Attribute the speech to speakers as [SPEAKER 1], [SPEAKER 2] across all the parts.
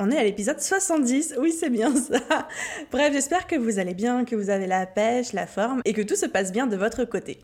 [SPEAKER 1] On est à l'épisode 70, oui c'est bien ça. Bref, j'espère que vous allez bien, que vous avez la pêche, la forme et que tout se passe bien de votre côté.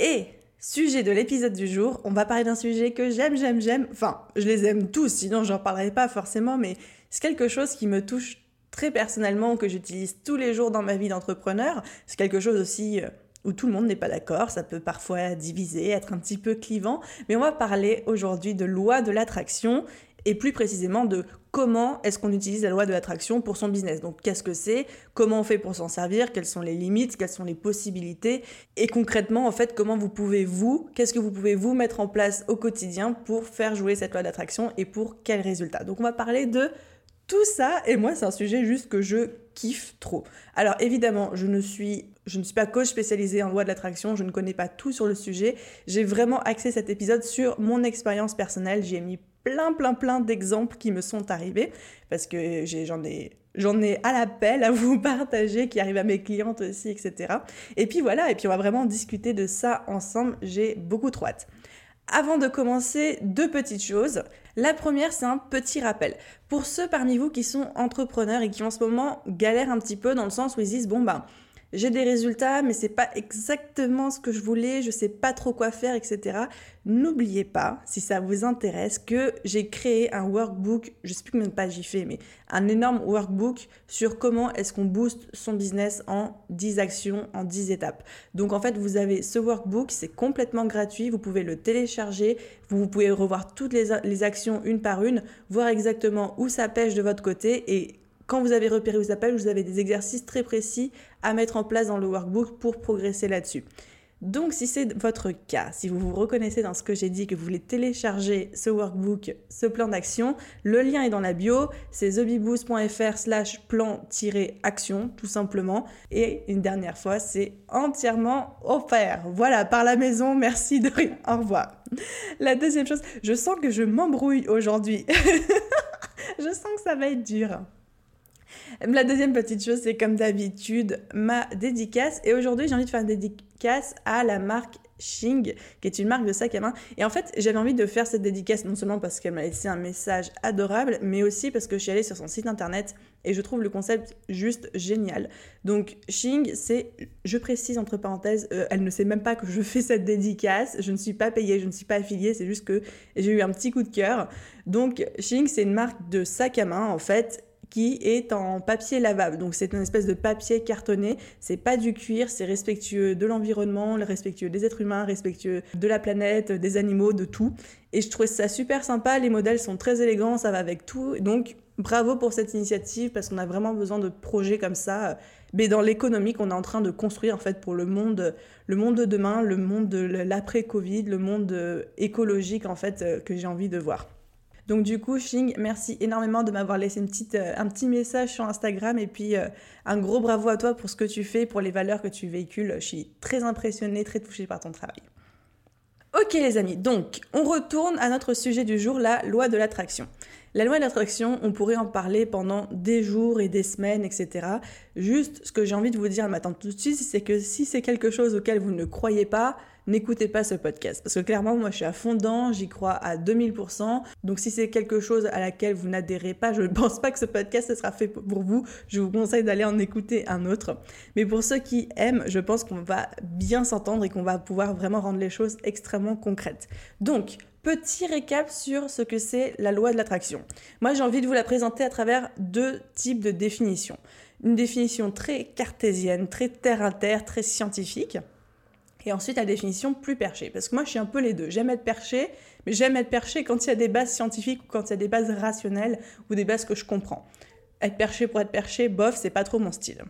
[SPEAKER 1] Et sujet de l'épisode du jour, on va parler d'un sujet que j'aime, j'aime, j'aime. Enfin, je les aime tous, sinon j'en parlerai pas forcément, mais c'est quelque chose qui me touche très personnellement, que j'utilise tous les jours dans ma vie d'entrepreneur. C'est quelque chose aussi euh, où tout le monde n'est pas d'accord, ça peut parfois diviser, être un petit peu clivant, mais on va parler aujourd'hui de loi de l'attraction et plus précisément de comment est-ce qu'on utilise la loi de l'attraction pour son business. Donc qu'est-ce que c'est, comment on fait pour s'en servir, quelles sont les limites, quelles sont les possibilités et concrètement en fait comment vous pouvez vous, qu'est-ce que vous pouvez vous mettre en place au quotidien pour faire jouer cette loi d'attraction et pour quels résultats. Donc on va parler de tout ça, et moi, c'est un sujet juste que je kiffe trop. Alors évidemment, je ne suis, je ne suis pas coach spécialisé en loi de l'attraction, je ne connais pas tout sur le sujet. J'ai vraiment axé cet épisode sur mon expérience personnelle. J'ai mis plein, plein, plein d'exemples qui me sont arrivés parce que j'en ai, j'en ai à l'appel à vous partager, qui arrivent à mes clientes aussi, etc. Et puis voilà, et puis on va vraiment discuter de ça ensemble. J'ai beaucoup trop hâte. Avant de commencer, deux petites choses. La première, c'est un petit rappel. Pour ceux parmi vous qui sont entrepreneurs et qui en ce moment galèrent un petit peu dans le sens où ils disent, bon ben, j'ai des résultats, mais c'est pas exactement ce que je voulais, je sais pas trop quoi faire, etc. N'oubliez pas, si ça vous intéresse, que j'ai créé un workbook, je sais plus combien de pages j'y fais, mais un énorme workbook sur comment est-ce qu'on booste son business en 10 actions, en 10 étapes. Donc en fait, vous avez ce workbook, c'est complètement gratuit, vous pouvez le télécharger, vous pouvez revoir toutes les, les actions une par une, voir exactement où ça pêche de votre côté et quand vous avez repéré vos appels, vous avez des exercices très précis à mettre en place dans le workbook pour progresser là-dessus. Donc si c'est votre cas, si vous vous reconnaissez dans ce que j'ai dit, que vous voulez télécharger ce workbook, ce plan d'action, le lien est dans la bio, c'est thebiboost.fr slash plan-action tout simplement. Et une dernière fois, c'est entièrement offert. Voilà, par la maison, merci de rien, au revoir. La deuxième chose, je sens que je m'embrouille aujourd'hui. je sens que ça va être dur. La deuxième petite chose, c'est comme d'habitude ma dédicace. Et aujourd'hui, j'ai envie de faire une dédicace à la marque Xing, qui est une marque de sac à main. Et en fait, j'avais envie de faire cette dédicace non seulement parce qu'elle m'a laissé un message adorable, mais aussi parce que je suis allée sur son site internet et je trouve le concept juste génial. Donc Xing, c'est, je précise entre parenthèses, euh, elle ne sait même pas que je fais cette dédicace, je ne suis pas payée, je ne suis pas affiliée, c'est juste que j'ai eu un petit coup de cœur. Donc Xing, c'est une marque de sac à main en fait qui est en papier lavable. Donc c'est une espèce de papier cartonné. C'est pas du cuir, c'est respectueux de l'environnement, respectueux des êtres humains, respectueux de la planète, des animaux, de tout. Et je trouvais ça super sympa. Les modèles sont très élégants, ça va avec tout. Donc bravo pour cette initiative parce qu'on a vraiment besoin de projets comme ça. Mais dans l'économie qu'on est en train de construire en fait pour le monde, le monde de demain, le monde de l'après-Covid, le monde écologique en fait euh, que j'ai envie de voir. Donc du coup, Xing, merci énormément de m'avoir laissé euh, un petit message sur Instagram et puis euh, un gros bravo à toi pour ce que tu fais, pour les valeurs que tu véhicules. Je suis très impressionnée, très touchée par ton travail. Ok les amis, donc on retourne à notre sujet du jour, la loi de l'attraction. La loi de l'attraction, on pourrait en parler pendant des jours et des semaines, etc. Juste ce que j'ai envie de vous dire maintenant tout de suite, c'est que si c'est quelque chose auquel vous ne croyez pas, n'écoutez pas ce podcast. Parce que clairement, moi, je suis à fond dedans, j'y crois à 2000%. Donc, si c'est quelque chose à laquelle vous n'adhérez pas, je ne pense pas que ce podcast sera fait pour vous. Je vous conseille d'aller en écouter un autre. Mais pour ceux qui aiment, je pense qu'on va bien s'entendre et qu'on va pouvoir vraiment rendre les choses extrêmement concrètes. Donc, Petit récap sur ce que c'est la loi de l'attraction. Moi, j'ai envie de vous la présenter à travers deux types de définitions. Une définition très cartésienne, très terre à terre, très scientifique, et ensuite la définition plus perchée. Parce que moi, je suis un peu les deux. J'aime être perché, mais j'aime être perché quand il y a des bases scientifiques ou quand il y a des bases rationnelles ou des bases que je comprends. Être perché pour être perché, bof, c'est pas trop mon style.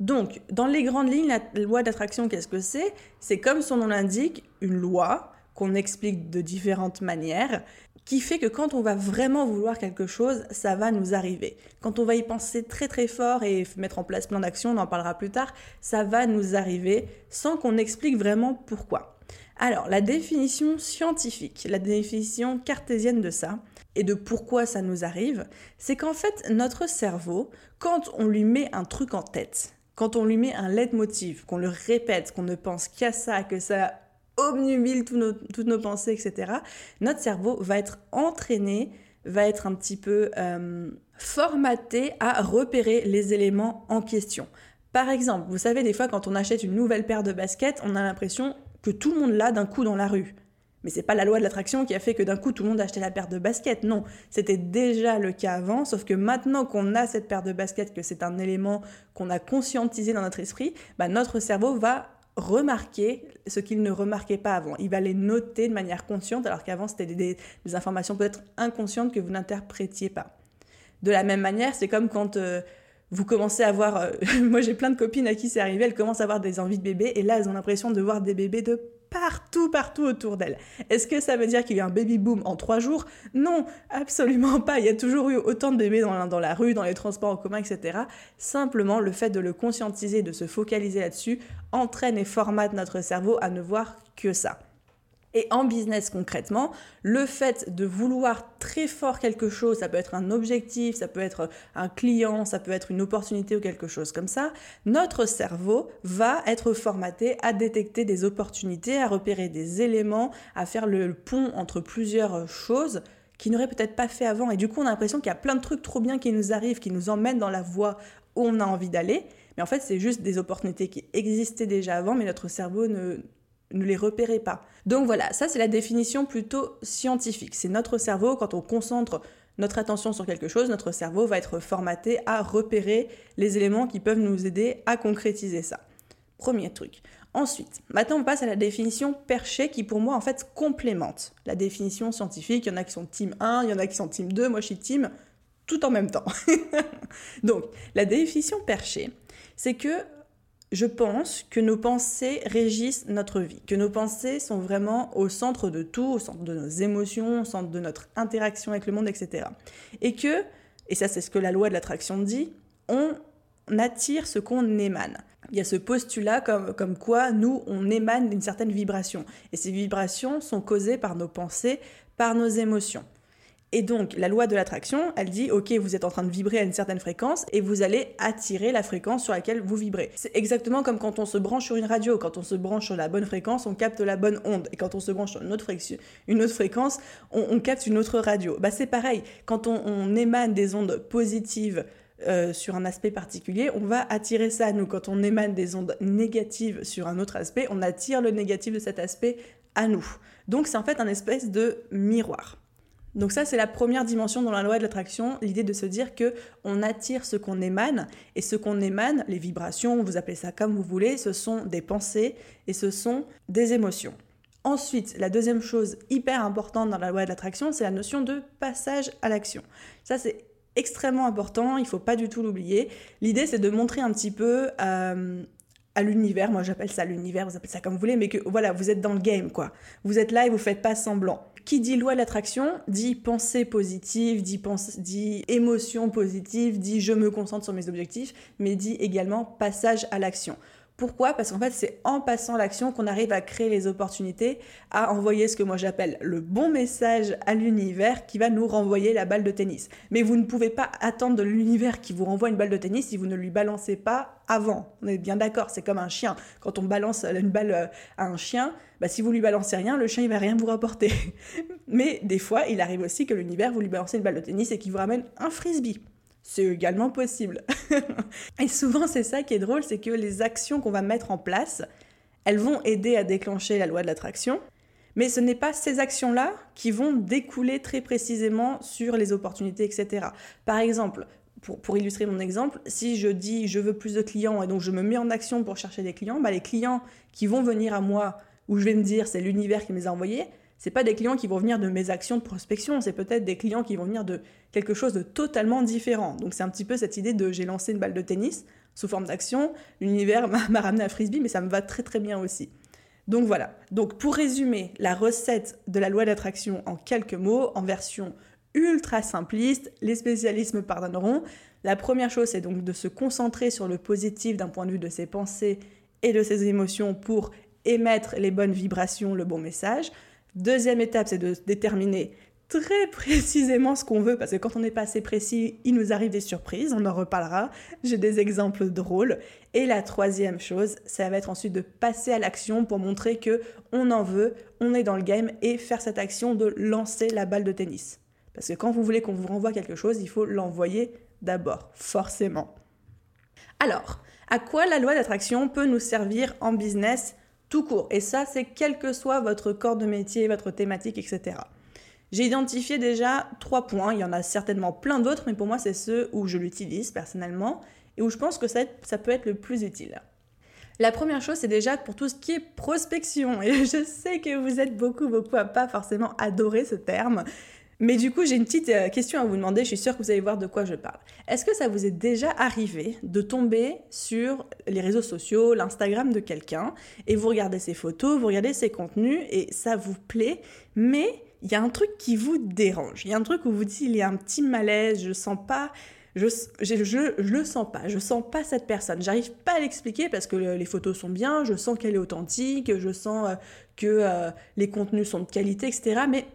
[SPEAKER 1] Donc, dans les grandes lignes, la loi d'attraction, qu'est-ce que c'est? C'est comme son nom l'indique, une loi qu'on explique de différentes manières, qui fait que quand on va vraiment vouloir quelque chose, ça va nous arriver. Quand on va y penser très très fort et mettre en place plein d'actions, on en parlera plus tard, ça va nous arriver sans qu'on explique vraiment pourquoi. Alors, la définition scientifique, la définition cartésienne de ça, et de pourquoi ça nous arrive, c'est qu'en fait, notre cerveau, quand on lui met un truc en tête, quand on lui met un leitmotiv, qu'on le répète, qu'on ne pense qu'à ça, que ça obnubile toutes nos pensées, etc., notre cerveau va être entraîné, va être un petit peu euh, formaté à repérer les éléments en question. Par exemple, vous savez, des fois, quand on achète une nouvelle paire de baskets, on a l'impression que tout le monde l'a d'un coup dans la rue. Mais c'est pas la loi de l'attraction qui a fait que d'un coup tout le monde a acheté la paire de baskets. Non, c'était déjà le cas avant, sauf que maintenant qu'on a cette paire de baskets, que c'est un élément qu'on a conscientisé dans notre esprit, bah notre cerveau va remarquer ce qu'il ne remarquait pas avant. Il va les noter de manière consciente, alors qu'avant c'était des, informations peut-être inconscientes que vous n'interprétiez pas. De la même manière, c'est comme quand euh, vous commencez à voir, euh, moi j'ai plein de copines à qui c'est arrivé, elles commencent à avoir des envies de bébés et là elles ont l'impression de voir des bébés de partout, partout autour d'elles. Est-ce que ça veut dire qu'il y a un baby boom en trois jours? Non, absolument pas. Il y a toujours eu autant de bébés dans la rue, dans les transports en commun, etc. Simplement, le fait de le conscientiser, de se focaliser là-dessus, entraîne et formate notre cerveau à ne voir que ça. Et en business concrètement, le fait de vouloir très fort quelque chose, ça peut être un objectif, ça peut être un client, ça peut être une opportunité ou quelque chose comme ça, notre cerveau va être formaté à détecter des opportunités, à repérer des éléments, à faire le pont entre plusieurs choses qu'il n'aurait peut-être pas fait avant. Et du coup, on a l'impression qu'il y a plein de trucs trop bien qui nous arrivent, qui nous emmènent dans la voie où on a envie d'aller. Mais en fait, c'est juste des opportunités qui existaient déjà avant, mais notre cerveau ne, ne les repérez pas. Donc voilà, ça c'est la définition plutôt scientifique. C'est notre cerveau, quand on concentre notre attention sur quelque chose, notre cerveau va être formaté à repérer les éléments qui peuvent nous aider à concrétiser ça. Premier truc. Ensuite, maintenant on passe à la définition perchée qui pour moi en fait complémente la définition scientifique. Il y en a qui sont team 1, il y en a qui sont team 2, moi je suis team tout en même temps. Donc la définition perchée, c'est que je pense que nos pensées régissent notre vie, que nos pensées sont vraiment au centre de tout, au centre de nos émotions, au centre de notre interaction avec le monde, etc. Et que, et ça c'est ce que la loi de l'attraction dit, on attire ce qu'on émane. Il y a ce postulat comme, comme quoi nous, on émane d'une certaine vibration. Et ces vibrations sont causées par nos pensées, par nos émotions. Et donc, la loi de l'attraction, elle dit, ok, vous êtes en train de vibrer à une certaine fréquence et vous allez attirer la fréquence sur laquelle vous vibrez. C'est exactement comme quand on se branche sur une radio. Quand on se branche sur la bonne fréquence, on capte la bonne onde. Et quand on se branche sur une autre, fréquence, on, capte une autre radio. Bah, c'est pareil. Quand on, émane des ondes positives euh, sur un aspect particulier, on va attirer ça à nous. Quand on émane des ondes négatives sur un autre aspect, on attire le négatif de cet aspect à nous. Donc c'est en fait un espèce de miroir. Donc ça, c'est la première dimension dans la loi de l'attraction, l'idée de se dire que on attire ce qu'on émane, et ce qu'on émane, les vibrations, vous appelez ça comme vous voulez, ce sont des pensées et ce sont des émotions. Ensuite, la deuxième chose hyper importante dans la loi de l'attraction, c'est la notion de passage à l'action. Ça, c'est extrêmement important, il ne faut pas du tout l'oublier. L'idée, c'est de montrer un petit peu euh, à l'univers, moi j'appelle ça l'univers, vous appelez ça comme vous voulez, mais que voilà, vous êtes dans le game, quoi. Vous êtes là et vous faites pas semblant. Qui dit loi de l'attraction dit pensée positive, dit, dit émotion positive, dit je me concentre sur mes objectifs, mais dit également passage à l'action. Pourquoi? Parce qu'en fait, c'est en passant l'action qu'on arrive à créer les opportunités, à envoyer ce que moi j'appelle le bon message à l'univers qui va nous renvoyer la balle de tennis. Mais vous ne pouvez pas attendre de l'univers qui vous renvoie une balle de tennis si vous ne lui balancez pas avant. On est bien d'accord, c'est comme un chien. Quand on balance une balle euh, à un chien, bah, si vous lui balancez rien, le chien il va rien vous rapporter. Mais des fois, il arrive aussi que l'univers vous lui balancez une balle de tennis et qu'il vous ramène un frisbee c'est également possible. et souvent, c'est ça qui est drôle, c'est que les actions qu'on va mettre en place, elles vont aider à déclencher la loi de l'attraction, mais ce n'est pas ces actions-là qui vont découler très précisément sur les opportunités, etc. Par exemple, pour, illustrer mon exemple, si je dis je veux plus de clients et donc je me mets en action pour chercher des clients, bah les clients qui vont venir à moi, où je vais me dire c'est l'univers qui me les a envoyés, c'est pas des clients qui vont venir de mes actions de prospection, c'est peut-être des clients qui vont venir de quelque chose de totalement différent. Donc c'est un petit peu cette idée de j'ai lancé une balle de tennis sous forme d'action, l'univers m'a ramené à frisbee, mais ça me va très très bien aussi. Donc voilà. Donc pour résumer la recette de la loi d'attraction en quelques mots, en version ultra simpliste, les spécialistes me pardonneront. La première chose, c'est donc de se concentrer sur le positif d'un point de vue de ses pensées et de ses émotions pour émettre les bonnes vibrations, le bon message. Deuxième étape, c'est de déterminer très précisément ce qu'on veut, parce que quand on n'est pas assez précis, il nous arrive des surprises, on en reparlera, j'ai des exemples drôles. Et la troisième chose, ça va être ensuite de passer à l'action pour montrer que on en veut, on est dans le game, et faire cette action de lancer la balle de tennis. Parce que quand vous voulez qu'on vous renvoie quelque chose, il faut l'envoyer d'abord, forcément. Alors, à quoi la loi d'attraction peut nous servir en business? Tout court Et ça, c'est quel que soit votre corps de métier, votre thématique, etc. J'ai identifié déjà trois points, il y en a certainement plein d'autres, mais pour moi c'est ceux où je l'utilise personnellement et où je pense que ça, peut être le plus utile. La première chose, c'est déjà pour tout ce qui est prospection. Et je sais que vous êtes beaucoup, beaucoup à pas forcément adorer ce terme. Mais du coup, j'ai une petite euh, question à vous demander. Je suis sûre que vous allez voir de quoi je parle. Est-ce que ça vous est déjà arrivé de tomber sur les réseaux sociaux, l'Instagram de quelqu'un, et vous regardez ses photos, vous regardez ses contenus, et ça vous plaît, mais il y a un truc qui vous dérange. Il y a un truc où vous dites, il y a un petit malaise, je sens pas, je, je, je, le sens pas, je sens pas cette personne. J'arrive pas à l'expliquer parce que les photos sont bien, je sens qu'elle est authentique, je sens euh, que euh, les contenus sont de qualité, etc. Mais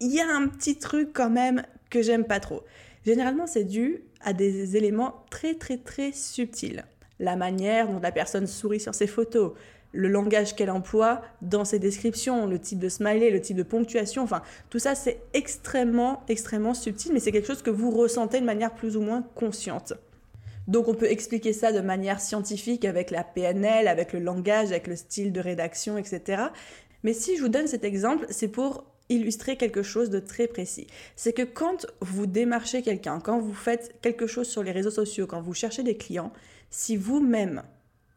[SPEAKER 1] il y a un petit truc quand même que j'aime pas trop. Généralement, c'est dû à des éléments très très très subtils. La manière dont la personne sourit sur ses photos, le langage qu'elle emploie dans ses descriptions, le type de smiley, le type de ponctuation, enfin tout ça c'est extrêmement extrêmement subtil, mais c'est quelque chose que vous ressentez de manière plus ou moins consciente. Donc on peut expliquer ça de manière scientifique avec la PNL, avec le langage, avec le style de rédaction, etc. Mais si je vous donne cet exemple, c'est pour illustrer quelque chose de très précis. C'est que quand vous démarchez quelqu'un, quand vous faites quelque chose sur les réseaux sociaux, quand vous cherchez des clients, si vous-même,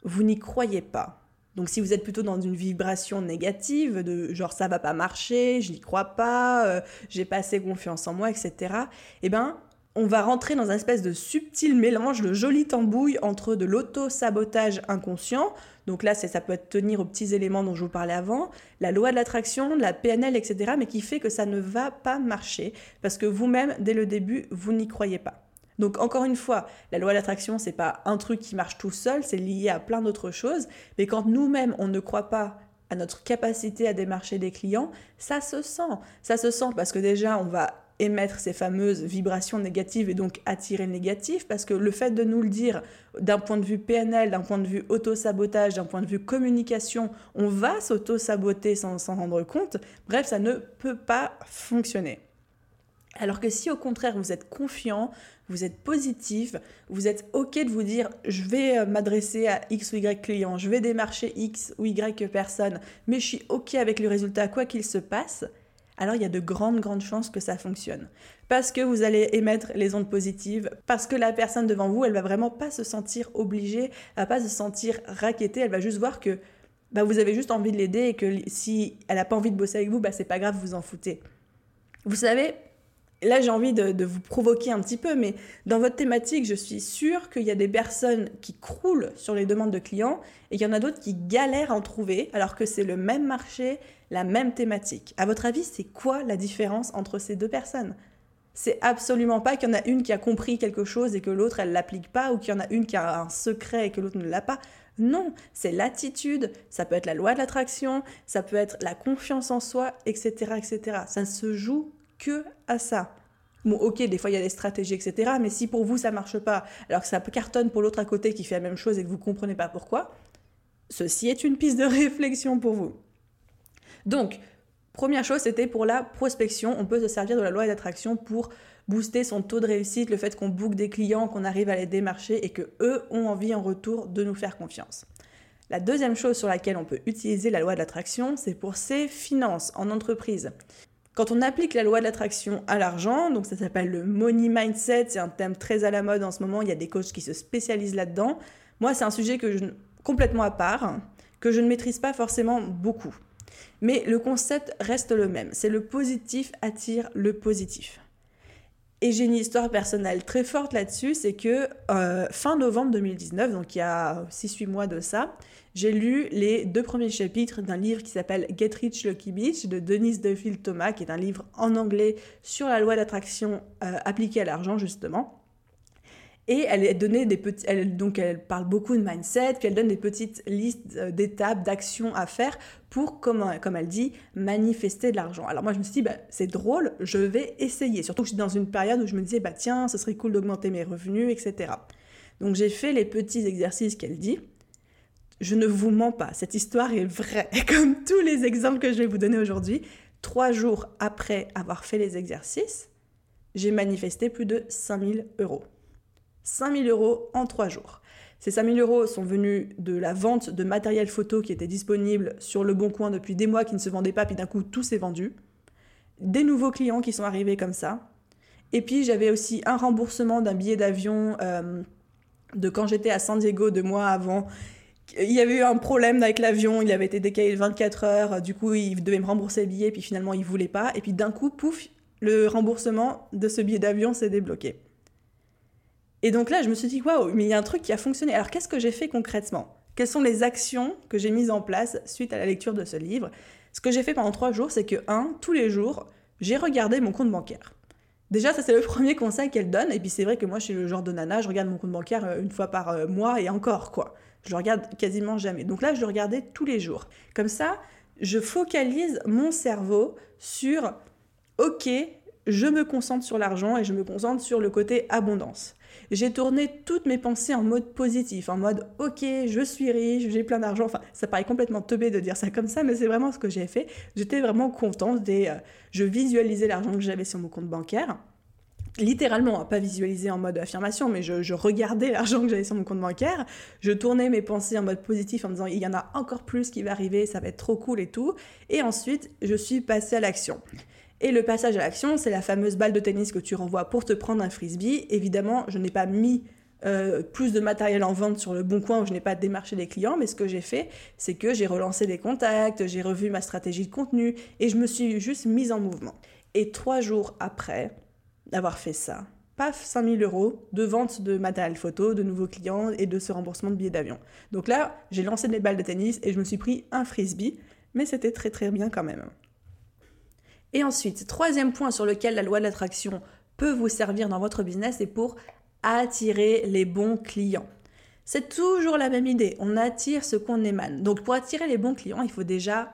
[SPEAKER 1] vous n'y croyez pas, donc si vous êtes plutôt dans une vibration négative, de genre ça va pas marcher, je n'y crois pas, euh, j'ai pas assez confiance en moi, etc., eh ben on va rentrer dans un espèce de subtil mélange, de joli tambouille entre de l'auto-sabotage inconscient, donc là ça peut tenir aux petits éléments dont je vous parlais avant, la loi de l'attraction, la PNL, etc., mais qui fait que ça ne va pas marcher, parce que vous-même, dès le début, vous n'y croyez pas. Donc encore une fois, la loi d'attraction, c'est pas un truc qui marche tout seul, c'est lié à plein d'autres choses. Mais quand nous-mêmes, on ne croit pas à notre capacité à démarcher des clients, ça se sent. Ça se sent parce que déjà, on va émettre ces fameuses vibrations négatives et donc attirer le négatif, parce que le fait de nous le dire d'un point de vue PNL, d'un point de vue auto-sabotage, d'un point de vue communication, on va s'auto-saboter sans s'en rendre compte, bref, ça ne peut pas fonctionner. Alors que si au contraire vous êtes confiant, vous êtes positif, vous êtes OK de vous dire je vais euh, m'adresser à X ou Y client, je vais démarcher X ou Y personne, mais je suis OK avec le résultat quoi qu'il se passe, alors il y a de grandes, grandes chances que ça fonctionne. Parce que vous allez émettre les ondes positives, parce que la personne devant vous, elle va vraiment pas se sentir obligée, elle va pas se sentir raquettée, elle va juste voir que bah, vous avez juste envie de l'aider et que si elle n'a pas envie de bosser avec vous, bah, c'est pas grave, vous en foutez. Vous savez, là j'ai envie de, vous provoquer un petit peu, mais dans votre thématique, je suis sûre qu'il y a des personnes qui croulent sur les demandes de clients et qu'il y en a d'autres qui galèrent à en trouver, alors que c'est le même marché, la même thématique. À votre avis, c'est quoi la différence entre ces deux personnes? C'est absolument pas qu'il y en a une qui a compris quelque chose et que l'autre elle l'applique pas, ou qu'il y en a une qui a un secret et que l'autre ne l'a pas. Non, c'est l'attitude, ça peut être la loi de l'attraction, ça peut être la confiance en soi, etc., etc. Ça se joue que à ça. Bon, ok, des fois il y a des stratégies, etc. Mais si pour vous ça marche pas, alors que ça cartonne pour l'autre à côté qui fait la même chose et que vous comprenez pas pourquoi, ceci est une piste de réflexion pour vous. Donc, première chose, c'était pour la prospection. On peut se servir de la loi d'attraction pour booster son taux de réussite, le fait qu'on boucle des clients, qu'on arrive à les démarcher et que eux ont envie en retour de nous faire confiance. La deuxième chose sur laquelle on peut utiliser la loi de l'attraction, c'est pour ses finances en entreprise. Quand on applique la loi de l'attraction à l'argent, donc ça s'appelle le money mindset, c'est un thème très à la mode en ce moment, il y a des coachs qui se spécialisent là-dedans. Moi, c'est un sujet que je, complètement à part, que je ne maîtrise pas forcément beaucoup. Mais le concept reste le même, c'est le positif attire le positif. Et j'ai une histoire personnelle très forte là-dessus, c'est que euh, fin novembre 2019, donc il y a 6-8 mois de ça, j'ai lu les deux premiers chapitres d'un livre qui s'appelle Get Rich Lucky Beach de Denise DeVille Thomas, qui est un livre en anglais sur la loi d'attraction euh, appliquée à l'argent justement. Et elle donné des petits, donc elle parle beaucoup de mindset, puis elle donne des petites listes euh, d'étapes, d'actions à faire pour, comme, comme elle dit, manifester de l'argent. Alors moi je me suis dit, bah, c'est drôle, je vais essayer. Surtout que je suis dans une période où je me disais, bah tiens, ce serait cool d'augmenter mes revenus, etc. Donc j'ai fait les petits exercices qu'elle dit. Je ne vous mens pas, cette histoire est vraie. Comme tous les exemples que je vais vous donner aujourd'hui, trois jours après avoir fait les exercices, j'ai manifesté plus de 5000 euros. 5000 euros en 3 jours. Ces 5000 euros sont venus de la vente de matériel photo qui était disponible sur le Bon Coin depuis des mois qui ne se vendait pas, puis d'un coup tout s'est vendu. Des nouveaux clients qui sont arrivés comme ça. Et puis j'avais aussi un remboursement d'un billet d'avion euh, de quand j'étais à San Diego deux mois avant. Il y avait eu un problème avec l'avion, il avait été décalé de 24 heures, du coup il devait me rembourser le billet, puis finalement il voulait pas. Et puis d'un coup, pouf, le remboursement de ce billet d'avion s'est débloqué. Et donc là, je me suis dit, waouh, mais il y a un truc qui a fonctionné. Alors qu'est-ce que j'ai fait concrètement? Quelles sont les actions que j'ai mises en place suite à la lecture de ce livre? Ce que j'ai fait pendant trois jours, c'est que, un, tous les jours, j'ai regardé mon compte bancaire. Déjà, ça c'est le premier conseil qu'elle donne. Et puis c'est vrai que moi, je suis le genre de nana, je regarde mon compte bancaire euh, une fois par euh, mois et encore, quoi. Je regarde quasiment jamais. Donc là, je le regardais tous les jours. Comme ça, je focalise mon cerveau sur, ok, je me concentre sur l'argent et je me concentre sur le côté abondance j'ai tourné toutes mes pensées en mode positif, en mode ok, je suis riche, j'ai plein d'argent. Enfin, ça paraît complètement teubé de dire ça comme ça, mais c'est vraiment ce que j'ai fait. J'étais vraiment contente. Des, euh, je visualisais l'argent que j'avais sur mon compte bancaire. Littéralement, hein, pas visualisé en mode affirmation, mais je, regardais l'argent que j'avais sur mon compte bancaire. Je tournais mes pensées en mode positif en me disant il y en a encore plus qui va arriver, ça va être trop cool et tout. Et ensuite, je suis passée à l'action. Et le passage à l'action, c'est la fameuse balle de tennis que tu renvoies pour te prendre un frisbee. Évidemment, je n'ai pas mis euh, plus de matériel en vente sur le bon coin où je n'ai pas démarché des clients, mais ce que j'ai fait, c'est que j'ai relancé des contacts, j'ai revu ma stratégie de contenu et je me suis juste mise en mouvement. Et trois jours après d'avoir fait ça, paf, 5000 euros de vente de matériel photo, de nouveaux clients et de ce remboursement de billets d'avion. Donc là, j'ai lancé des balles de tennis et je me suis pris un frisbee, mais c'était très très bien quand même. Et ensuite, troisième point sur lequel la loi de l'attraction peut vous servir dans votre business, c'est pour attirer les bons clients. C'est toujours la même idée, on attire ce qu'on émane. Donc pour attirer les bons clients, il faut déjà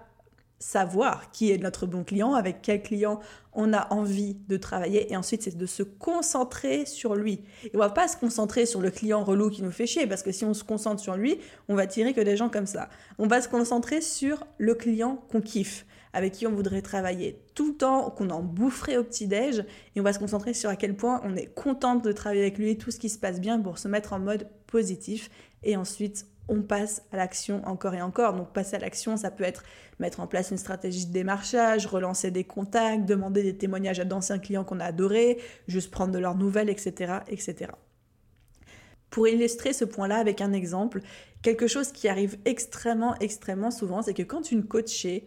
[SPEAKER 1] savoir qui est notre bon client, avec quel client on a envie de travailler, et ensuite c'est de se concentrer sur lui. Et on va pas se concentrer sur le client relou qui nous fait chier, parce que si on se concentre sur lui, on va attirer que des gens comme ça. On va se concentrer sur le client qu'on kiffe avec qui on voudrait travailler tout le temps, qu'on en boufferait au petit-déj, et on va se concentrer sur à quel point on est contente de travailler avec lui, tout ce qui se passe bien pour se mettre en mode positif, et ensuite on passe à l'action encore et encore. Donc passer à l'action, ça peut être mettre en place une stratégie de démarchage, relancer des contacts, demander des témoignages à d'anciens clients qu'on a adorés, juste prendre de leurs nouvelles, etc., etc. Pour illustrer ce point-là avec un exemple, quelque chose qui arrive extrêmement, extrêmement souvent, c'est que quand une coachée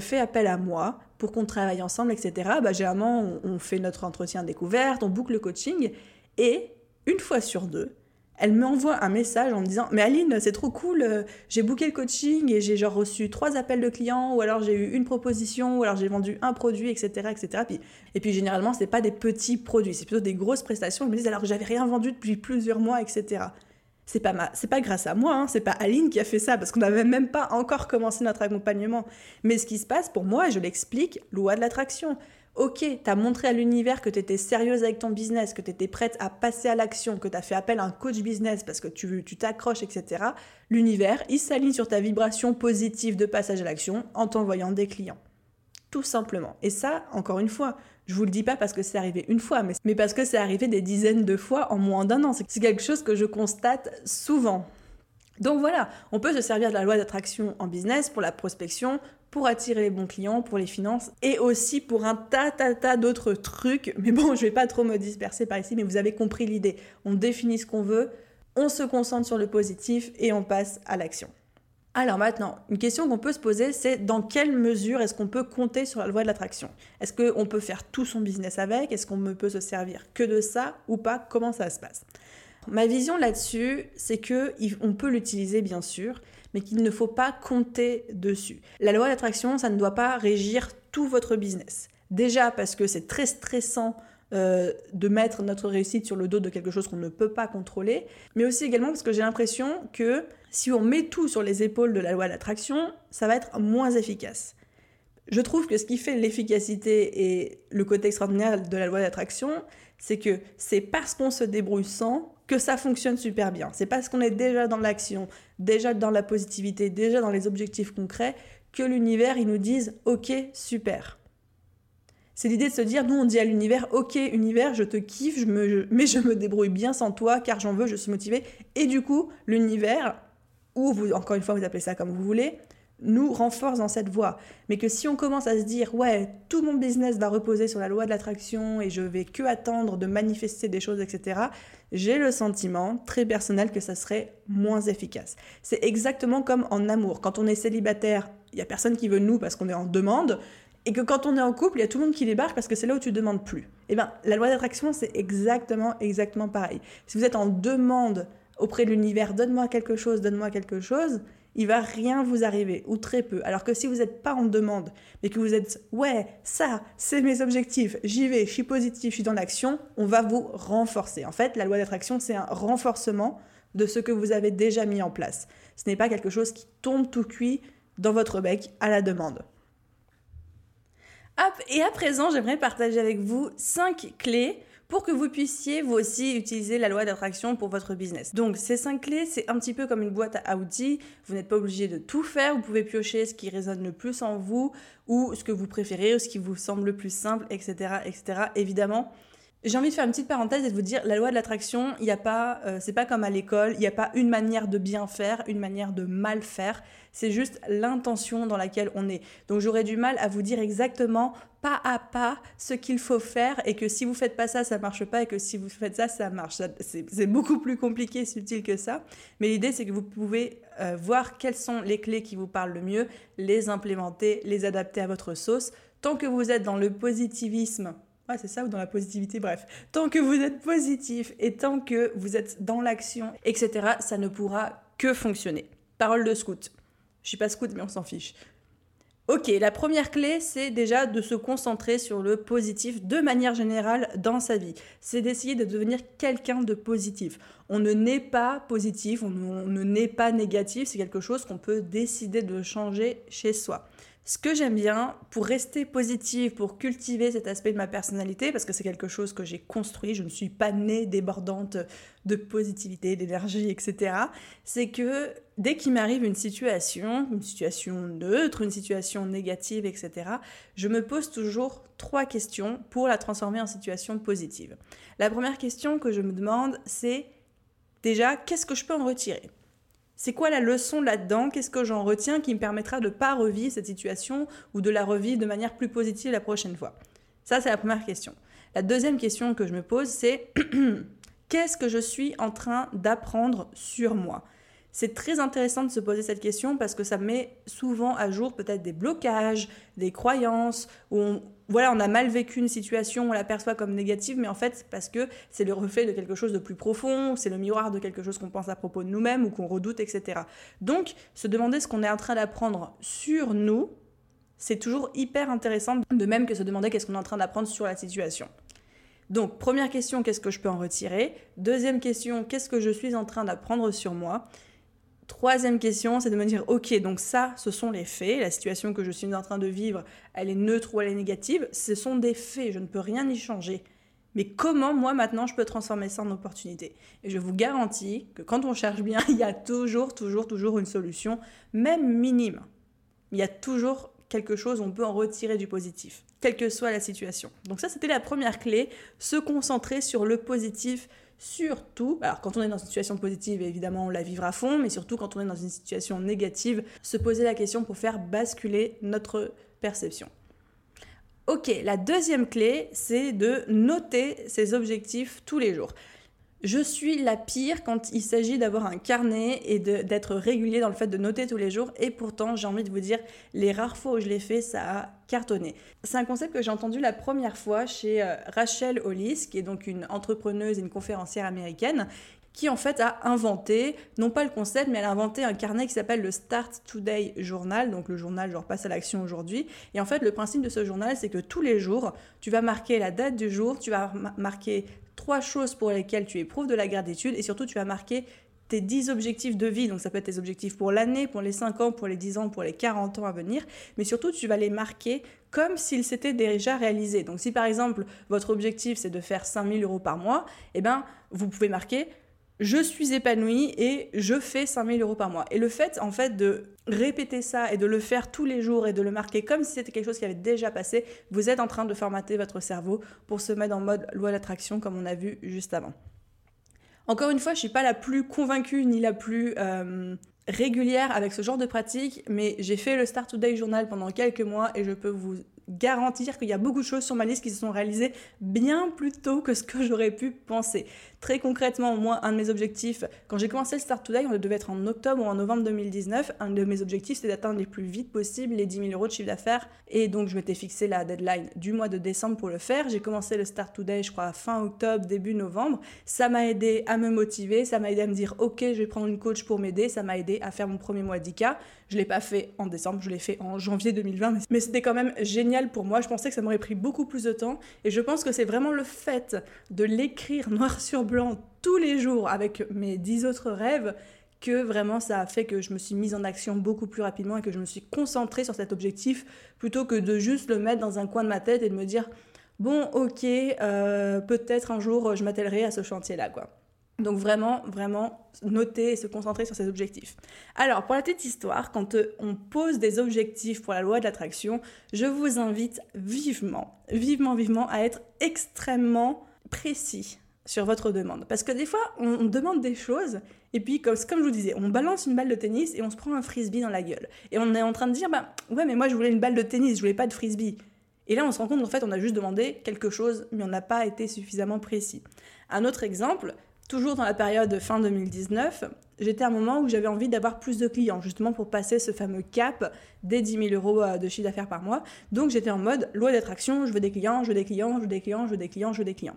[SPEAKER 1] fait appel à moi pour qu'on travaille ensemble, etc., bah, généralement, on, fait notre entretien découverte, on boucle le coaching, et une fois sur deux, elle m'envoie un message en me disant Mais Aline, c'est trop cool, euh, j'ai booké le coaching et j'ai genre reçu trois appels de clients, ou alors j'ai eu une proposition, ou alors j'ai vendu un produit, etc. etc. Et puis généralement, ce n'est pas des petits produits, c'est plutôt des grosses prestations. Ils me disent Alors que j'avais rien vendu depuis plusieurs mois, etc c'est pas ma... c'est pas grâce à moi, hein, c'est pas Aline qui a fait ça parce qu'on n'avait même pas encore commencé notre accompagnement. Mais ce qui se passe pour moi, je l'explique, loi de l'attraction. Ok, tu as montré à l'univers que tu étais sérieuse avec ton business, que tu étais prête à passer à l'action, que tu as fait appel à un coach business parce que tu t'accroches, etc. L'univers, il s'aligne sur ta vibration positive de passage à l'action en t'envoyant des clients. Tout simplement. Et ça, encore une fois, je vous le dis pas parce que c'est arrivé une fois, mais, parce que c'est arrivé des dizaines de fois en moins d'un an. C'est quelque chose que je constate souvent. Donc voilà, on peut se servir de la loi d'attraction en business pour la prospection, pour attirer les bons clients, pour les finances et aussi pour un tas, tas, tas d'autres trucs. Mais bon, je vais pas trop me disperser par ici, mais vous avez compris l'idée. On définit ce qu'on veut, on se concentre sur le positif et on passe à l'action. Alors maintenant, une question qu'on peut se poser, c'est dans quelle mesure est-ce qu'on peut compter sur la loi de l'attraction? Est-ce qu'on peut faire tout son business avec? Est-ce qu'on peut se servir que de ça ou pas? Comment ça se passe? Ma vision là-dessus, c'est que on peut l'utiliser bien sûr, mais qu'il ne faut pas compter dessus. La loi d'attraction, ça ne doit pas régir tout votre business. Déjà parce que c'est très stressant euh, de mettre notre réussite sur le dos de quelque chose qu'on ne peut pas contrôler, mais aussi également parce que j'ai l'impression que si on met tout sur les épaules de la loi d'attraction, ça va être moins efficace. Je trouve que ce qui fait l'efficacité et le côté extraordinaire de la loi d'attraction, c'est que c'est parce qu'on se débrouille sans que ça fonctionne super bien. C'est parce qu'on est déjà dans l'action, déjà dans la positivité, déjà dans les objectifs concrets, que l'univers, il nous dise OK, super. C'est l'idée de se dire, nous on dit à l'univers, ok univers, je te kiffe, mais je me débrouille bien sans toi car j'en veux, je suis motivée. Et du coup, l'univers, ou encore une fois vous appelez ça comme vous voulez, nous renforce dans cette voie. Mais que si on commence à se dire, ouais, tout mon business va reposer sur la loi de l'attraction et je vais que attendre de manifester des choses, etc., j'ai le sentiment très personnel que ça serait moins efficace. C'est exactement comme en amour. Quand on est célibataire, il n'y a personne qui veut nous parce qu'on est en demande et que quand on est en couple, il y a tout le monde qui débarque parce que c'est là où tu demandes plus. Eh bien, la loi d'attraction, c'est exactement, exactement pareil. Si vous êtes en demande auprès de l'univers, donne-moi quelque chose, donne-moi quelque chose, il va rien vous arriver, ou très peu. Alors que si vous n'êtes pas en demande, mais que vous êtes, ouais, ça, c'est mes objectifs, j'y vais, je suis positif, je suis dans l'action, on va vous renforcer. En fait, la loi d'attraction, c'est un renforcement de ce que vous avez déjà mis en place. Ce n'est pas quelque chose qui tombe tout cuit dans votre bec à la demande. Hop, et à présent, j'aimerais partager avec vous 5 clés pour que vous puissiez vous aussi utiliser la loi d'attraction pour votre business. Donc ces 5 clés, c'est un petit peu comme une boîte à outils. Vous n'êtes pas obligé de tout faire, vous pouvez piocher ce qui résonne le plus en vous ou ce que vous préférez ou ce qui vous semble le plus simple, etc. etc. Évidemment, j'ai envie de faire une petite parenthèse et de vous dire, la loi de l'attraction, il n'y a pas, euh, c'est pas comme à l'école, il n'y a pas une manière de bien faire, une manière de mal faire. C'est juste l'intention dans laquelle on est. Donc j'aurais du mal à vous dire exactement pas à pas ce qu'il faut faire et que si vous faites pas ça, ça marche pas et que si vous faites ça, ça marche. C'est beaucoup plus compliqué, subtil que ça. Mais l'idée, c'est que vous pouvez euh, voir quelles sont les clés qui vous parlent le mieux, les implémenter, les adapter à votre sauce. Tant que vous êtes dans le positivisme Ouais, c'est ça, ou dans la positivité, bref. Tant que vous êtes positif et tant que vous êtes dans l'action, etc., ça ne pourra que fonctionner. Parole de scout. Je suis pas scout, mais on s'en fiche. Ok, la première clé, c'est déjà de se concentrer sur le positif de manière générale dans sa vie. C'est d'essayer de devenir quelqu'un de positif. On ne naît pas positif, on ne naît pas négatif, c'est quelque chose qu'on peut décider de changer chez soi. Ce que j'aime bien pour rester positive, pour cultiver cet aspect de ma personnalité, parce que c'est quelque chose que j'ai construit, je ne suis pas née débordante de positivité, d'énergie, etc., c'est que dès qu'il m'arrive une situation, une situation neutre, une situation négative, etc., je me pose toujours trois questions pour la transformer en situation positive. La première question que je me demande, c'est déjà, qu'est-ce que je peux en retirer? C'est quoi la leçon là-dedans? Qu'est-ce que j'en retiens qui me permettra de ne pas revivre cette situation ou de la revivre de manière plus positive la prochaine fois? Ça, c'est la première question. La deuxième question que je me pose, c'est qu'est-ce que je suis en train d'apprendre sur moi? C'est très intéressant de se poser cette question parce que ça met souvent à jour peut-être des blocages, des croyances, où on, voilà, on a mal vécu une situation, on l'aperçoit comme négative, mais en fait, parce que c'est le reflet de quelque chose de plus profond, c'est le miroir de quelque chose qu'on pense à propos de nous-mêmes ou qu'on redoute, etc. Donc, se demander ce qu'on est en train d'apprendre sur nous, c'est toujours hyper intéressant, de même que se demander qu'est-ce qu'on est en train d'apprendre sur la situation. Donc, première question, qu'est-ce que je peux en retirer? Deuxième question, qu'est-ce que je suis en train d'apprendre sur moi? Troisième question, c'est de me dire, ok, donc ça, ce sont les faits, la situation que je suis en train de vivre, elle est neutre ou elle est négative, ce sont des faits, je ne peux rien y changer. Mais comment, moi, maintenant, je peux transformer ça en opportunité? Et je vous garantis que quand on cherche bien, il y a toujours, toujours, toujours une solution, même minime. Il y a toujours quelque chose, on peut en retirer du positif, quelle que soit la situation. Donc ça, c'était la première clé, se concentrer sur le positif, surtout, alors quand on est dans une situation positive, évidemment, on la vivra à fond, mais surtout quand on est dans une situation négative, se poser la question pour faire basculer notre perception. Ok, la deuxième clé, c'est de noter ses objectifs tous les jours. Je suis la pire quand il s'agit d'avoir un carnet et d'être régulier dans le fait de noter tous les jours. Et pourtant, j'ai envie de vous dire, les rares fois où je l'ai fait, ça a cartonné. C'est un concept que j'ai entendu la première fois chez euh, Rachel Hollis, qui est donc une entrepreneuse et une conférencière américaine, qui en fait a inventé, non pas le concept, mais elle a inventé un carnet qui s'appelle le Start Today Journal, donc le journal genre passe à l'action aujourd'hui. Et en fait, le principe de ce journal, c'est que tous les jours, tu vas marquer la date du jour, tu vas marquer trois choses pour lesquelles tu éprouves de la gratitude et surtout tu vas marquer tes 10 objectifs de vie, donc ça peut être tes objectifs pour l'année, pour les 5 ans, pour les 10 ans, pour les 40 ans à venir, mais surtout tu vas les marquer comme s'ils s'étaient déjà réalisés. Donc si par exemple votre objectif c'est de faire 5000 euros par mois, eh ben vous pouvez marquer je suis épanouie et je fais 5000 euros par mois. Et le fait, en fait, de répéter ça et de le faire tous les jours et de le marquer comme si c'était quelque chose qui avait déjà passé, vous êtes en train de formater votre cerveau pour se mettre en mode loi d'attraction comme on a vu juste avant. Encore une fois, je suis pas la plus convaincue ni la plus euh, régulière avec ce genre de pratique, mais j'ai fait le Start Today Journal pendant quelques mois et je peux vous garantir qu'il y a beaucoup de choses sur ma liste qui se sont réalisées bien plus tôt que ce que j'aurais pu penser. Très concrètement, moi, un de mes objectifs, quand j'ai commencé le Start Today, on devait être en octobre ou en novembre 2019. Un de mes objectifs, c'est d'atteindre les plus vite possible les 10 000 euros de chiffre d'affaires. Et donc, je m'étais fixé la deadline du mois de décembre pour le faire. J'ai commencé le Start Today, je crois, fin octobre, début novembre. Ça m'a aidé à me motiver, ça m'a aidé à me dire, OK, je vais prendre une coach pour m'aider. Ça m'a aidé à faire mon premier mois d'ICA. Je l'ai pas fait en décembre, je l'ai fait en janvier 2020, mais c'était quand même génial pour moi. Je pensais que ça m'aurait pris beaucoup plus de temps et je pense que c'est vraiment le fait de l'écrire noir sur blanc tous les jours avec mes dix autres rêves que vraiment ça a fait que je me suis mise en action beaucoup plus rapidement et que je me suis concentrée sur cet objectif plutôt que de juste le mettre dans un coin de ma tête et de me dire bon ok euh, peut-être un jour je m'attellerai à ce chantier là quoi. Donc vraiment, vraiment noter et se concentrer sur ses objectifs. Alors, pour la petite histoire, quand euh, on pose des objectifs pour la loi de l'attraction, je vous invite vivement, vivement, vivement à être extrêmement précis sur votre demande. Parce que des fois, on, demande des choses, et puis, comme, comme, je vous disais, on balance une balle de tennis et on se prend un frisbee dans la gueule. Et on est en train de dire, bah ouais, mais moi je voulais une balle de tennis, je voulais pas de frisbee. Et là, on se rend compte qu'en fait, on a juste demandé quelque chose, mais on n'a pas été suffisamment précis. Un autre exemple, Toujours dans la période fin 2019, j'étais à un moment où j'avais envie d'avoir plus de clients, justement pour passer ce fameux cap des 10 000 euros euh, de chiffre d'affaires par mois. Donc j'étais en mode loi d'attraction, je veux des clients, je veux des clients, je veux des clients, je veux des clients, je veux des clients.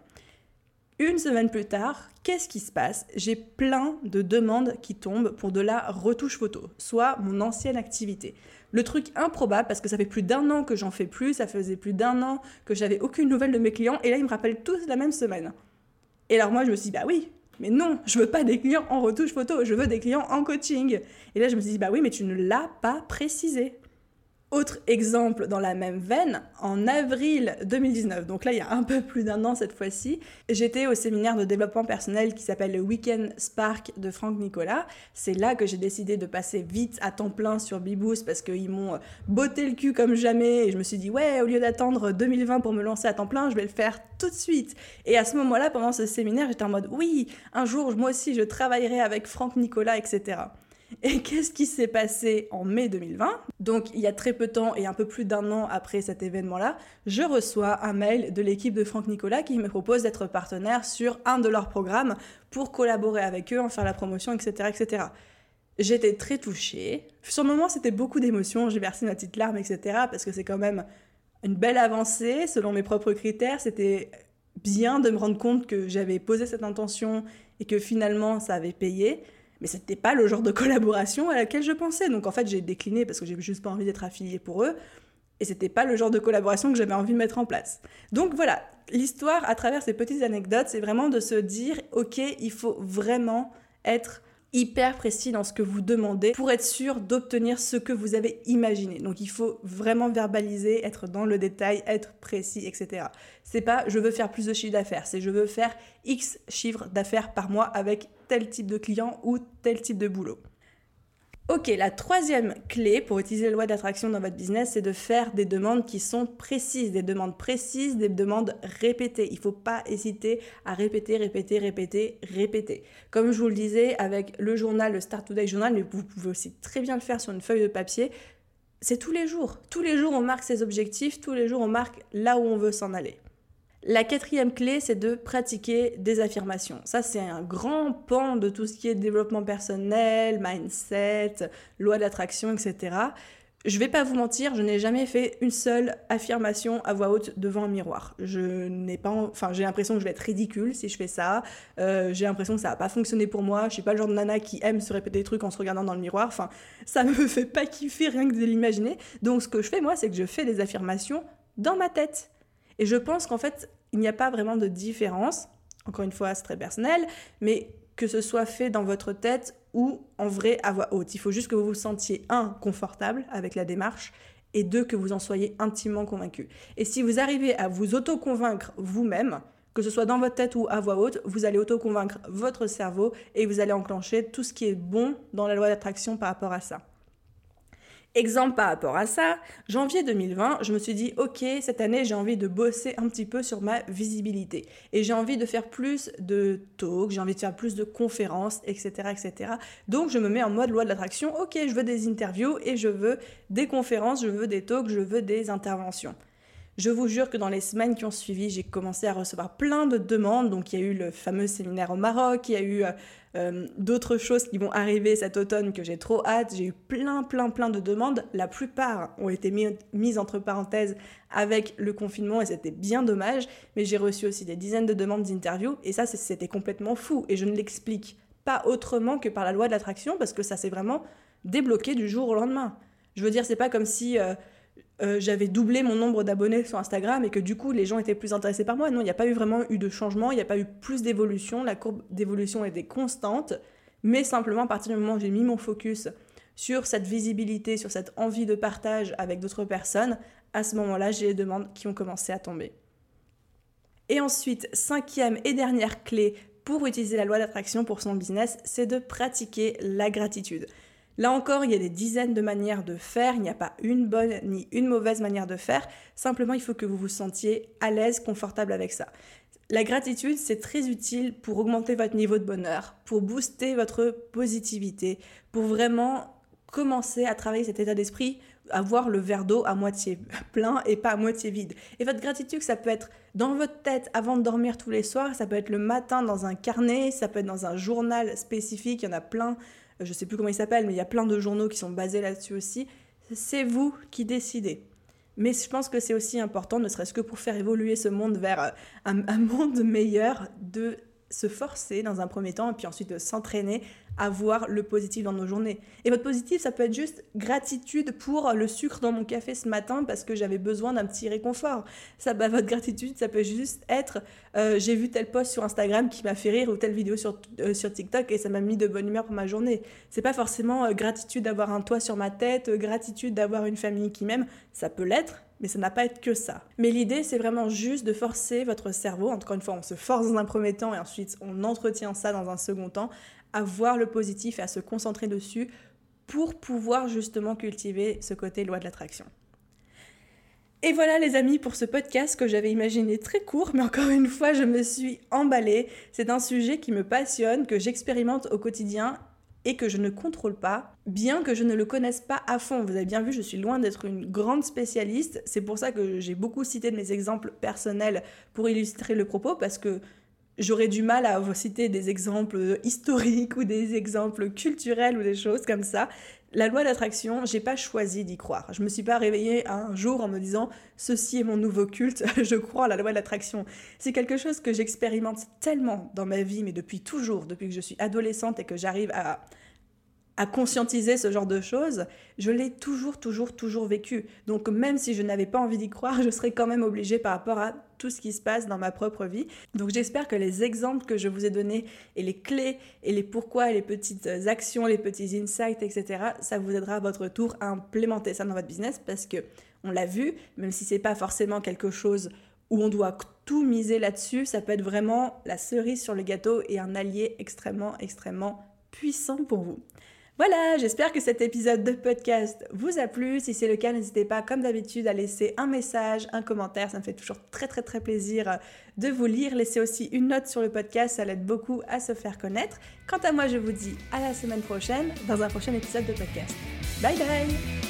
[SPEAKER 1] Une semaine plus tard, qu'est-ce qui se passe? J'ai plein de demandes qui tombent pour de la retouche photo, soit mon ancienne activité. Le truc improbable, parce que ça fait plus d'un an que j'en fais plus, ça faisait plus d'un an que j'avais aucune nouvelle de mes clients, et là ils me rappellent tous la même semaine. Et alors moi je me suis dit, bah oui, mais non, je veux pas des clients en retouche photo, je veux des clients en coaching. Et là, je me suis dit, bah oui, mais tu ne l'as pas précisé. Autre exemple dans la même veine, en avril 2019, donc là il y a un peu plus d'un an cette fois-ci, j'étais au séminaire de développement personnel qui s'appelle le Weekend Spark de Franck Nicolas. C'est là que j'ai décidé de passer vite à temps plein sur Biboost parce qu'ils m'ont botté le cul comme jamais et je me suis dit ouais, au lieu d'attendre 2020 pour me lancer à temps plein, je vais le faire tout de suite. Et à ce moment-là, pendant ce séminaire, j'étais en mode oui, un jour moi aussi je travaillerai avec Franck Nicolas, etc. Et qu'est-ce qui s'est passé en mai 2020 Donc il y a très peu de temps et un peu plus d'un an après cet événement-là, je reçois un mail de l'équipe de Franck Nicolas qui me propose d'être partenaire sur un de leurs programmes pour collaborer avec eux, en faire la promotion, etc. etc. J'étais très touchée. Sur le moment, c'était beaucoup d'émotions, j'ai versé ma petite larme, etc. Parce que c'est quand même une belle avancée selon mes propres critères. C'était bien de me rendre compte que j'avais posé cette intention et que finalement ça avait payé mais c'était pas le genre de collaboration à laquelle je pensais. Donc en fait, j'ai décliné parce que j'ai juste pas envie d'être affiliée pour eux. Et c'était pas le genre de collaboration que j'avais envie de mettre en place. Donc voilà, l'histoire à travers ces petites anecdotes, c'est vraiment de se dire, ok, il faut vraiment être hyper précis dans ce que vous demandez pour être sûr d'obtenir ce que vous avez imaginé. Donc il faut vraiment verbaliser, être dans le détail, être précis, etc. C'est pas je veux faire plus de chiffre d'affaires, c'est je veux faire X chiffre d'affaires par mois avec tel type de client ou tel type de boulot. Ok, la troisième clé pour utiliser la loi d'attraction dans votre business, c'est de faire des demandes qui sont précises, des demandes précises, des demandes répétées. Il ne faut pas hésiter à répéter, répéter, répéter, répéter. Comme je vous le disais avec le journal, le Start Today Journal, mais vous pouvez aussi très bien le faire sur une feuille de papier, c'est tous les jours. Tous les jours, on marque ses objectifs, tous les jours, on marque là où on veut s'en aller. La quatrième clé, c'est de pratiquer des affirmations. Ça, c'est un grand pan de tout ce qui est développement personnel, mindset, loi d'attraction, etc. Je vais pas vous mentir, je n'ai jamais fait une seule affirmation à voix haute devant un miroir. Je n'ai pas, enfin, j'ai l'impression que je vais être ridicule si je fais ça. Euh, j'ai l'impression que ça va pas fonctionner pour moi. Je suis pas le genre de nana qui aime se répéter des trucs en se regardant dans le miroir. Enfin, ça me fait pas kiffer rien que de l'imaginer. Donc, ce que je fais moi, c'est que je fais des affirmations dans ma tête. Et je pense qu'en fait, il n'y a pas vraiment de différence. Encore une fois, c'est très personnel, mais que ce soit fait dans votre tête ou en vrai à voix haute. Il faut juste que vous vous sentiez, un, confortable avec la démarche, et deux, que vous en soyez intimement convaincu. Et si vous arrivez à vous auto-convaincre vous-même, que ce soit dans votre tête ou à voix haute, vous allez auto-convaincre votre cerveau et vous allez enclencher tout ce qui est bon dans la loi d'attraction par rapport à ça. Exemple par rapport à ça, janvier 2020, je me suis dit, ok, cette année, j'ai envie de bosser un petit peu sur ma visibilité. Et j'ai envie de faire plus de talks, j'ai envie de faire plus de conférences, etc., etc. Donc, je me mets en mode loi de l'attraction, ok, je veux des interviews et je veux des conférences, je veux des talks, je veux des interventions. Je vous jure que dans les semaines qui ont suivi, j'ai commencé à recevoir plein de demandes. Donc il y a eu le fameux séminaire au Maroc, il y a eu euh, d'autres choses qui vont arriver cet automne que j'ai trop hâte. J'ai eu plein, plein, plein de demandes. La plupart ont été mises entre parenthèses avec le confinement et c'était bien dommage. Mais j'ai reçu aussi des dizaines de demandes d'interviews et ça, c'était complètement fou. Et je ne l'explique pas autrement que par la loi de l'attraction parce que ça s'est vraiment débloqué du jour au lendemain. Je veux dire, c'est pas comme si... Euh, euh, j'avais doublé mon nombre d'abonnés sur Instagram et que du coup les gens étaient plus intéressés par moi. Non, il n'y a pas eu vraiment eu de changement, il n'y a pas eu plus d'évolution, la courbe d'évolution était constante, mais simplement à partir du moment où j'ai mis mon focus sur cette visibilité, sur cette envie de partage avec d'autres personnes, à ce moment-là, j'ai les demandes qui ont commencé à tomber. Et ensuite, cinquième et dernière clé pour utiliser la loi d'attraction pour son business, c'est de pratiquer la gratitude. Là encore, il y a des dizaines de manières de faire, il n'y a pas une bonne ni une mauvaise manière de faire, simplement il faut que vous vous sentiez à l'aise, confortable avec ça. La gratitude, c'est très utile pour augmenter votre niveau de bonheur, pour booster votre positivité, pour vraiment commencer à travailler cet état d'esprit, avoir le verre d'eau à moitié plein et pas à moitié vide. Et votre gratitude, ça peut être dans votre tête avant de dormir tous les soirs, ça peut être le matin dans un carnet, ça peut être dans un journal spécifique, il y en a plein je sais plus comment il s'appelle, mais il y a plein de journaux qui sont basés là-dessus aussi. C'est vous qui décidez. Mais je pense que c'est aussi important, ne serait-ce que pour faire évoluer ce monde vers euh, un, monde meilleur, de se forcer dans un premier temps et puis ensuite de s'entraîner à voir le positif dans nos journées. Et votre positif, ça peut être juste gratitude pour le sucre dans mon café ce matin parce que j'avais besoin d'un petit réconfort. Ça, bah, votre gratitude, ça peut juste être euh, j'ai vu tel post sur Instagram qui m'a fait rire ou telle vidéo sur, euh, sur TikTok et ça m'a mis de bonne humeur pour ma journée. C'est pas forcément euh, gratitude d'avoir un toit sur ma tête, gratitude d'avoir une famille qui m'aime. Ça peut l'être, mais ça n'a pas être que ça. Mais l'idée, c'est vraiment juste de forcer votre cerveau, encore une fois, on se force dans un premier temps et ensuite on entretient ça dans un second temps, à voir le positif et à se concentrer dessus pour pouvoir justement cultiver ce côté loi de l'attraction. Et voilà les amis pour ce podcast que j'avais imaginé très court, mais encore une fois je me suis emballée. C'est un sujet qui me passionne, que j'expérimente au quotidien et que je ne contrôle pas, bien que je ne le connaisse pas à fond. Vous avez bien vu, je suis loin d'être une grande spécialiste. C'est pour ça que j'ai beaucoup cité de mes exemples personnels pour illustrer le propos, parce que j'aurais du mal à vous citer des exemples historiques ou des exemples culturels ou des choses comme ça. La loi d'attraction, j'ai pas choisi d'y croire. Je me suis pas réveillée un jour en me disant ceci est mon nouveau culte, je crois à la loi de l'attraction. C'est quelque chose que j'expérimente tellement dans ma vie, mais depuis toujours, depuis que je suis adolescente et que j'arrive à, à conscientiser ce genre de choses, je l'ai toujours, toujours, toujours vécu. Donc même si je n'avais pas envie d'y croire, je serais quand même obligée par rapport à tout ce qui se passe dans ma propre vie. Donc j'espère que les exemples que je vous ai donnés et les clés et les pourquoi et les petites actions, les petits insights, etc., ça vous aidera à votre tour à implémenter ça dans votre business parce que on l'a vu, même si c'est pas forcément quelque chose où on doit tout miser là-dessus, ça peut être vraiment la cerise sur le gâteau et un allié extrêmement, extrêmement puissant pour vous. Voilà, j'espère que cet épisode de podcast vous a plu. Si c'est le cas, n'hésitez pas, comme d'habitude, à laisser un message, un commentaire. Ça me fait toujours très très très plaisir euh, de vous lire. Laissez aussi une note sur le podcast, ça l'aide beaucoup à se faire connaître. Quant à moi, je vous dis à la semaine prochaine dans un prochain épisode de podcast. Bye bye